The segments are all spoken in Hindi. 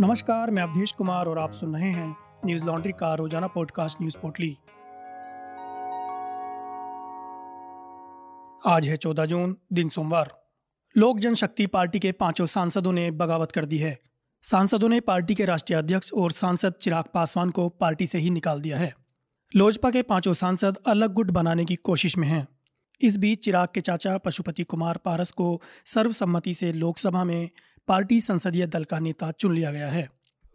नमस्कार, मैं अवधेश कुमार और आप सुन रहे हैं न्यूज़ लॉन्ड्री का रोज़ाना पॉडकास्ट न्यूज़ पोटली आज है चौदह जून, दिन सोमवार। लोक जनशक्ति पार्टी के पाँचों सांसदों ने बगावत कर दी है। सांसदों ने पार्टी के राष्ट्रीय अध्यक्ष और सांसद चिराग पासवान को पार्टी से ही निकाल दिया है। लोजपा के पाँचों सांसद अलग गुट बनाने की कोशिश में हैं। इस बीच चिराग के चाचा पशुपति कुमार पारस को सर्वसम्मति से लोकसभा में पार्टी संसदीय दल का नेता चुन लिया गया है।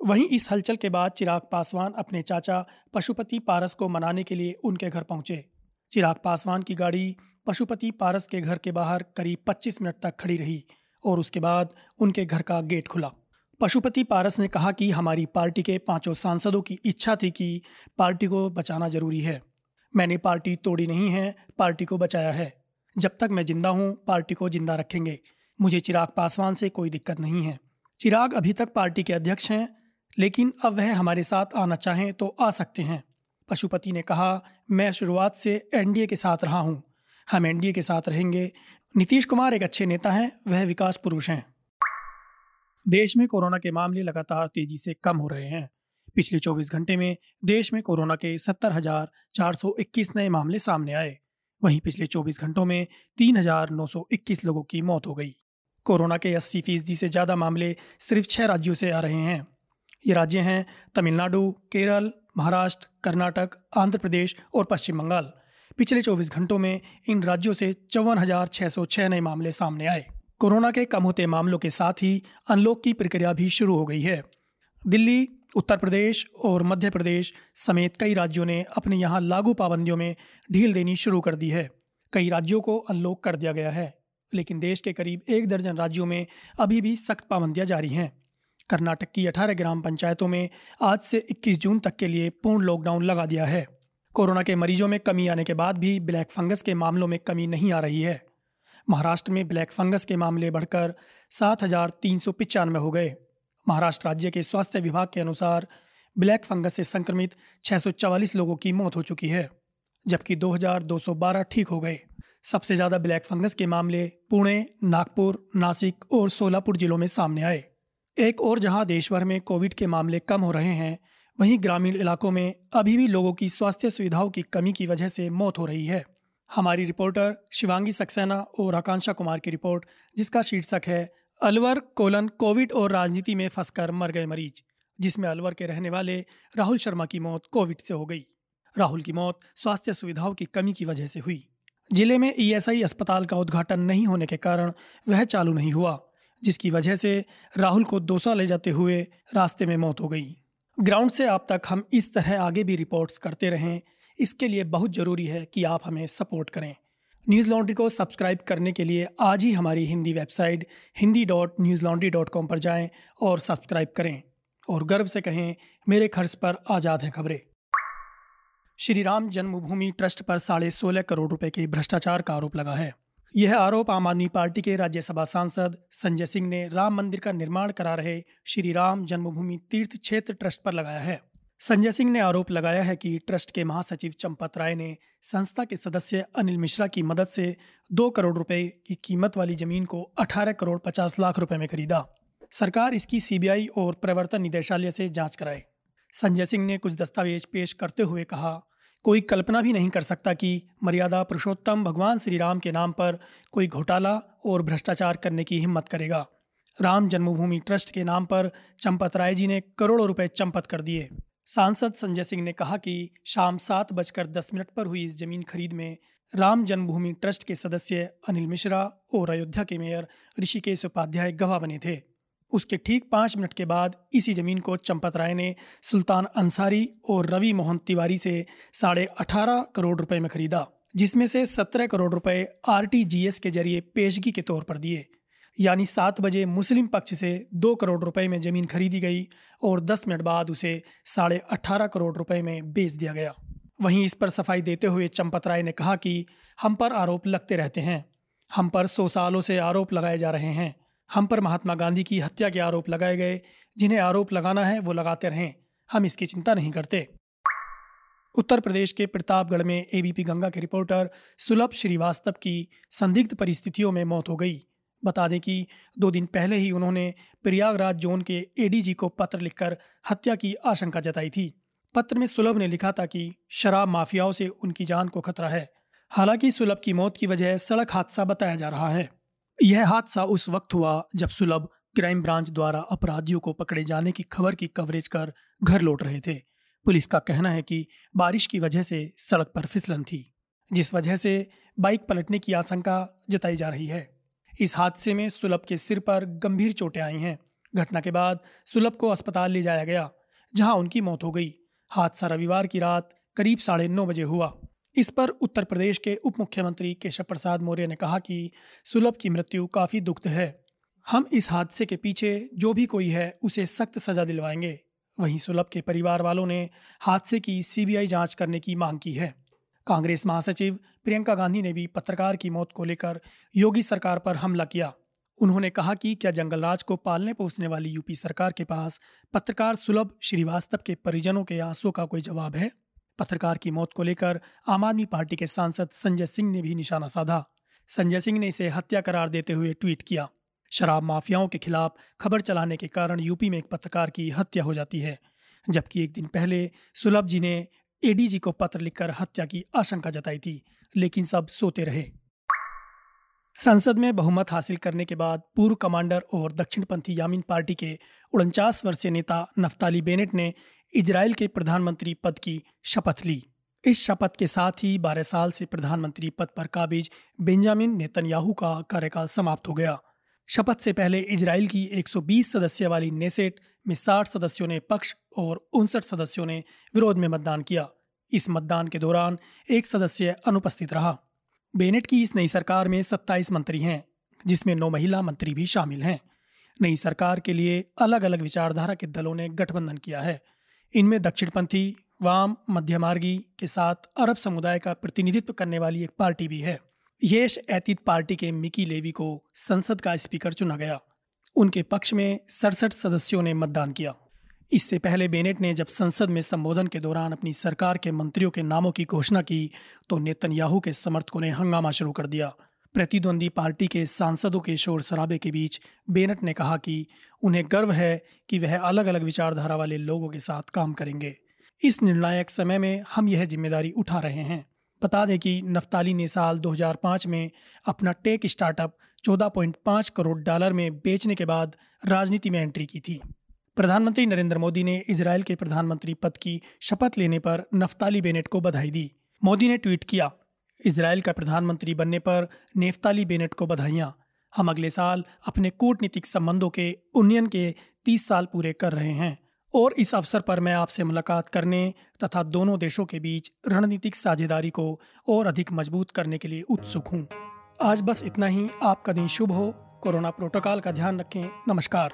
वहीं इस हलचल के बाद चिराग पासवान अपने चाचा पशुपति पारस को मनाने के लिए उनके घर पहुँचे। चिराग पासवान की गाड़ी पशुपति पारस के घर के बाहर करीब 25 मिनट तक खड़ी रही और उसके बाद उनके घर का गेट खुला। पशुपति पारस ने कहा कि हमारी पार्टी के पाँचों सांसदों की इच्छा थी कि पार्टी को बचाना ज़रूरी है। मैंने पार्टी तोड़ी नहीं है, पार्टी को बचाया है। जब तक मैं ज़िंदा हूँ, पार्टी को ज़िंदा रखेंगे। मुझे चिराग पासवान से कोई दिक्कत नहीं है। चिराग अभी तक पार्टी के अध्यक्ष हैं, लेकिन अब वह हमारे साथ आना चाहें तो आ सकते हैं। पशुपति ने कहा, मैं शुरुआत से एनडीए के साथ रहा हूँ। हम एनडीए के साथ रहेंगे। नीतीश कुमार एक अच्छे नेता हैं, वह विकास पुरुष हैं। देश में कोरोना के मामले लगातार तेज़ी से कम हो रहे हैं। पिछले 24 घंटे में देश में कोरोना के सत्तर हज़ार चार सौ इक्कीस नए मामले सामने आए। वहीं पिछले 24 घंटों में तीन हज़ार नौ सौ इक्कीस लोगों की मौत हो गई। कोरोना के 80 फ़ीसदी से ज़्यादा मामले सिर्फ़ छह राज्यों से आ रहे हैं। ये राज्य हैं तमिलनाडु, केरल, महाराष्ट्र, कर्नाटक, आंध्र प्रदेश और पश्चिम बंगाल। पिछले 24 घंटों में इन राज्यों से चौवन नए मामले सामने आए। कोरोना के कम होते मामलों के साथ ही अनलॉक की प्रक्रिया भी शुरू हो गई है। दिल्ली, उत्तर प्रदेश और मध्य प्रदेश समेत कई राज्यों ने अपने यहाँ लागू पाबंदियों में ढील देनी शुरू कर दी है। कई राज्यों को अनलॉक कर दिया गया है। लेकिन देश के करीब एक दर्जन राज्यों में अभी भी सख्त पाबंदियाँ जारी हैं। कर्नाटक की 18 ग्राम पंचायतों में आज से 21 जून तक के लिए पूर्ण लॉकडाउन लगा दिया है। कोरोना के मरीजों में कमी आने के बाद भी ब्लैक फंगस के मामलों में कमी नहीं आ रही है। महाराष्ट्र में ब्लैक फंगस के मामले बढ़कर सात हज़ार तीन सौ पिचानवे हो गए। महाराष्ट्र राज्य के स्वास्थ्य विभाग के अनुसार ब्लैक फंगस से संक्रमित छह लोगों की मौत हो चुकी है, जबकि 2212 ठीक हो गए। सबसे ज़्यादा ब्लैक फंगस के मामले पुणे, नागपुर, नासिक और सोलापुर जिलों में सामने आए। एक और जहाँ देश भर में कोविड के मामले कम हो रहे हैं, वहीं ग्रामीण इलाकों में अभी भी लोगों की स्वास्थ्य सुविधाओं की कमी की वजह से मौत हो रही है। हमारी रिपोर्टर शिवांगी सक्सेना और आकांक्षा कुमार की रिपोर्ट, जिसका शीर्षक है, अलवर कोलन कोविड और राजनीति में फंसकर मर गए मरीज़, जिसमें अलवर के रहने वाले राहुल शर्मा की मौत कोविड से हो गई। राहुल की मौत स्वास्थ्य सुविधाओं की कमी की वजह से हुई। ज़िले में ईएसआई अस्पताल का उद्घाटन नहीं होने के कारण वह चालू नहीं हुआ, जिसकी वजह से राहुल को दोसा ले जाते हुए रास्ते में मौत हो गई। ग्राउंड से आप तक हम इस तरह आगे भी रिपोर्ट्स करते रहें। इसके लिए बहुत ज़रूरी है कि आप हमें सपोर्ट करें। न्यूज़ लॉन्ड्री को सब्सक्राइब करने के लिए आज ही हमारी Hindi website Hindi dot news laundry dot com पर जाएँ और सब्सक्राइब करें। और गर्व से कहें, मेरे खर्च पर आज़ाद हैं खबरें। श्री राम जन्मभूमि ट्रस्ट पर साढ़े सोलह करोड़ रुपए के भ्रष्टाचार का आरोप लगा है। यह आरोप आम आदमी पार्टी के राज्यसभा सांसद संजय सिंह ने राम मंदिर का निर्माण करा रहे श्री राम जन्मभूमि तीर्थ क्षेत्र ट्रस्ट पर लगाया है। संजय सिंह ने आरोप लगाया है कि ट्रस्ट के महासचिव चंपत राय ने संस्था के सदस्य अनिल मिश्रा की मदद से दो करोड़ रुपए की कीमत वाली ज़मीन को 18 करोड़ 50 लाख रुपए में खरीदा। सरकार इसकी सीबीआई और प्रवर्तन निदेशालय से जाँच कराए। संजय सिंह ने कुछ दस्तावेज़ पेश करते हुए कहा, कोई कल्पना भी नहीं कर सकता कि मर्यादा पुरुषोत्तम भगवान श्री राम के नाम पर कोई घोटाला और भ्रष्टाचार करने की हिम्मत करेगा। राम जन्मभूमि ट्रस्ट के नाम पर चंपत राय जी ने करोड़ों रुपए चंपत कर दिए। सांसद संजय सिंह ने कहा कि शाम सात बजकर दस मिनट पर हुई इस ज़मीन खरीद में राम जन्मभूमि ट्रस्ट के सदस्य अनिल मिश्रा और अयोध्या के मेयर ऋषिकेश उपाध्याय गवाह बने थे। उसके ठीक पाँच मिनट के बाद इसी ज़मीन को चंपत राय ने सुल्तान अंसारी और रवि मोहन तिवारी से साढ़े अठारह करोड़ रुपए में खरीदा, जिसमें से सत्रह करोड़ रुपए आरटीजीएस के ज़रिए पेशगी के तौर पर दिए। यानी सात बजे मुस्लिम पक्ष से दो करोड़ रुपए में ज़मीन खरीदी गई और दस मिनट बाद उसे साढ़े अठारह करोड़ रुपए में बेच दिया गया। वहीं इस पर सफ़ाई देते हुए चंपत राय ने कहा कि हम पर आरोप लगते रहते हैं, हम पर सौ सालों से आरोप लगाए जा रहे हैं। हम पर महात्मा गांधी की हत्या के आरोप लगाए गए। जिन्हें आरोप लगाना है, वो लगाते रहें। हम इसकी चिंता नहीं करते। उत्तर प्रदेश के प्रतापगढ़ में एबीपी गंगा के रिपोर्टर सुलभ श्रीवास्तव की संदिग्ध परिस्थितियों में मौत हो गई। बता दें कि दो दिन पहले ही उन्होंने प्रयागराज जोन के एडीजी को पत्र लिखकर हत्या की आशंका जताई थी। पत्र में सुलभ ने लिखा था कि शराब माफियाओं से उनकी जान को खतरा है। हालाँकि सुलभ की मौत की वजह सड़क हादसा बताया जा रहा है। यह हादसा उस वक्त हुआ जब सुलभ क्राइम ब्रांच द्वारा अपराधियों को पकड़े जाने की खबर की कवरेज कर घर लौट रहे थे। पुलिस का कहना है कि बारिश की वजह से सड़क पर फिसलन थी, जिस वजह से बाइक पलटने की आशंका जताई जा रही है। इस हादसे में सुलभ के सिर पर गंभीर चोटें आई हैं। घटना के बाद सुलभ को अस्पताल ले जाया गया, जहाँ उनकी मौत हो गई। हादसा रविवार की रात करीब साढ़े नौ बजे हुआ। इस पर उत्तर प्रदेश के उप मुख्यमंत्री केशव प्रसाद मौर्य ने कहा कि सुलभ की मृत्यु काफ़ी दुखद है। हम इस हादसे के पीछे जो भी कोई है, उसे सख्त सजा दिलवाएँगे। वहीं सुलभ के परिवार वालों ने हादसे की सीबीआई जाँच करने की मांग की है। कांग्रेस महासचिव प्रियंका गांधी ने भी पत्रकार की मौत को लेकर योगी सरकार पर हमला किया। उन्होंने कहा कि क्या जंगलराज को पालने पोसने वाली यूपी सरकार के पास पत्रकार सुलभ श्रीवास्तव के परिजनों के आँसू का कोई जवाब है? पत्रकार की मौत को लेकर आम आदमी पार्टी के सांसद संजय सिंह ने भी निशाना साधा। संजय सिंह ने इसे हत्या करार देते हुए ट्वीट किया। शराब माफियाओं के खिलाफ खबर चलाने के कारण यूपी में एक पत्रकार की हत्या हो जाती है, जबकि एक दिन पहले सुलभ जी ने एडीजी को पत्र लिखकर हत्या की आशंका जताई थी, लेकिन सब सोते रहे। संसद में बहुमत हासिल करने के बाद पूर्व कमांडर और दक्षिणपंथी यामीन पार्टी के उनचास वर्षीय नेता नफ्ताली बेनेट ने इजराइल के प्रधानमंत्री पद की शपथ ली। इस शपथ के साथ ही 12 साल से प्रधानमंत्री पद पर काबिज बेंजामिन नेतन्याहू का कार्यकाल समाप्त हो गया। शपथ से पहले इजराइल की 120 सदस्य वाली नेसेट में 60 सदस्यों ने पक्ष और उनसठ सदस्यों ने विरोध में मतदान किया। इस मतदान के दौरान एक सदस्य अनुपस्थित रहा। बेनेट की इस नई सरकार में 27 मंत्री हैं, जिसमें नौ महिला मंत्री भी शामिल हैं। नई सरकार के लिए अलग अलग विचारधारा के दलों ने गठबंधन किया है। इनमें दक्षिणपंथी, वाम, मध्यमार्गी के साथ अरब समुदाय का प्रतिनिधित्व करने वाली एक पार्टी भी है। येश ऐतीत पार्टी के मिकी लेवी को संसद का स्पीकर चुना गया। उनके पक्ष में सड़सठ सदस्यों ने मतदान किया। इससे पहले बेनेट ने जब संसद में संबोधन के दौरान अपनी सरकार के मंत्रियों के नामों की घोषणा की तो नेतन्याहू के समर्थकों ने हंगामा शुरू कर दिया। प्रतिद्वंदी पार्टी के सांसदों के शोर शराबे के बीच बेनट ने कहा कि उन्हें गर्व है कि वह अलग अलग विचारधारा वाले लोगों के साथ काम करेंगे। इस निर्णायक समय में हम यह ज़िम्मेदारी उठा रहे हैं। बता दें कि नफ्ताली ने साल 2005 में अपना टेक स्टार्टअप 14.5 करोड़ डॉलर में बेचने के बाद राजनीति में एंट्री की थी। प्रधानमंत्री नरेंद्र मोदी ने इसराइल के प्रधानमंत्री पद की शपथ लेने पर नफ्ताली बेनेट को बधाई दी। मोदी ने ट्वीट किया इसराइल का प्रधानमंत्री बनने पर नेफ्ताली बेनेट को बधाइयाँ। हम अगले साल अपने कूटनीतिक संबंधों के उन्नयन के तीस साल पूरे कर रहे हैं और इस अवसर पर मैं आपसे मुलाकात करने तथा दोनों देशों के बीच रणनीतिक साझेदारी को और अधिक मज़बूत करने के लिए उत्सुक हूँ। आज बस इतना ही। आपका दिन शुभ हो। कोरोना प्रोटोकॉल का ध्यान रखें। नमस्कार।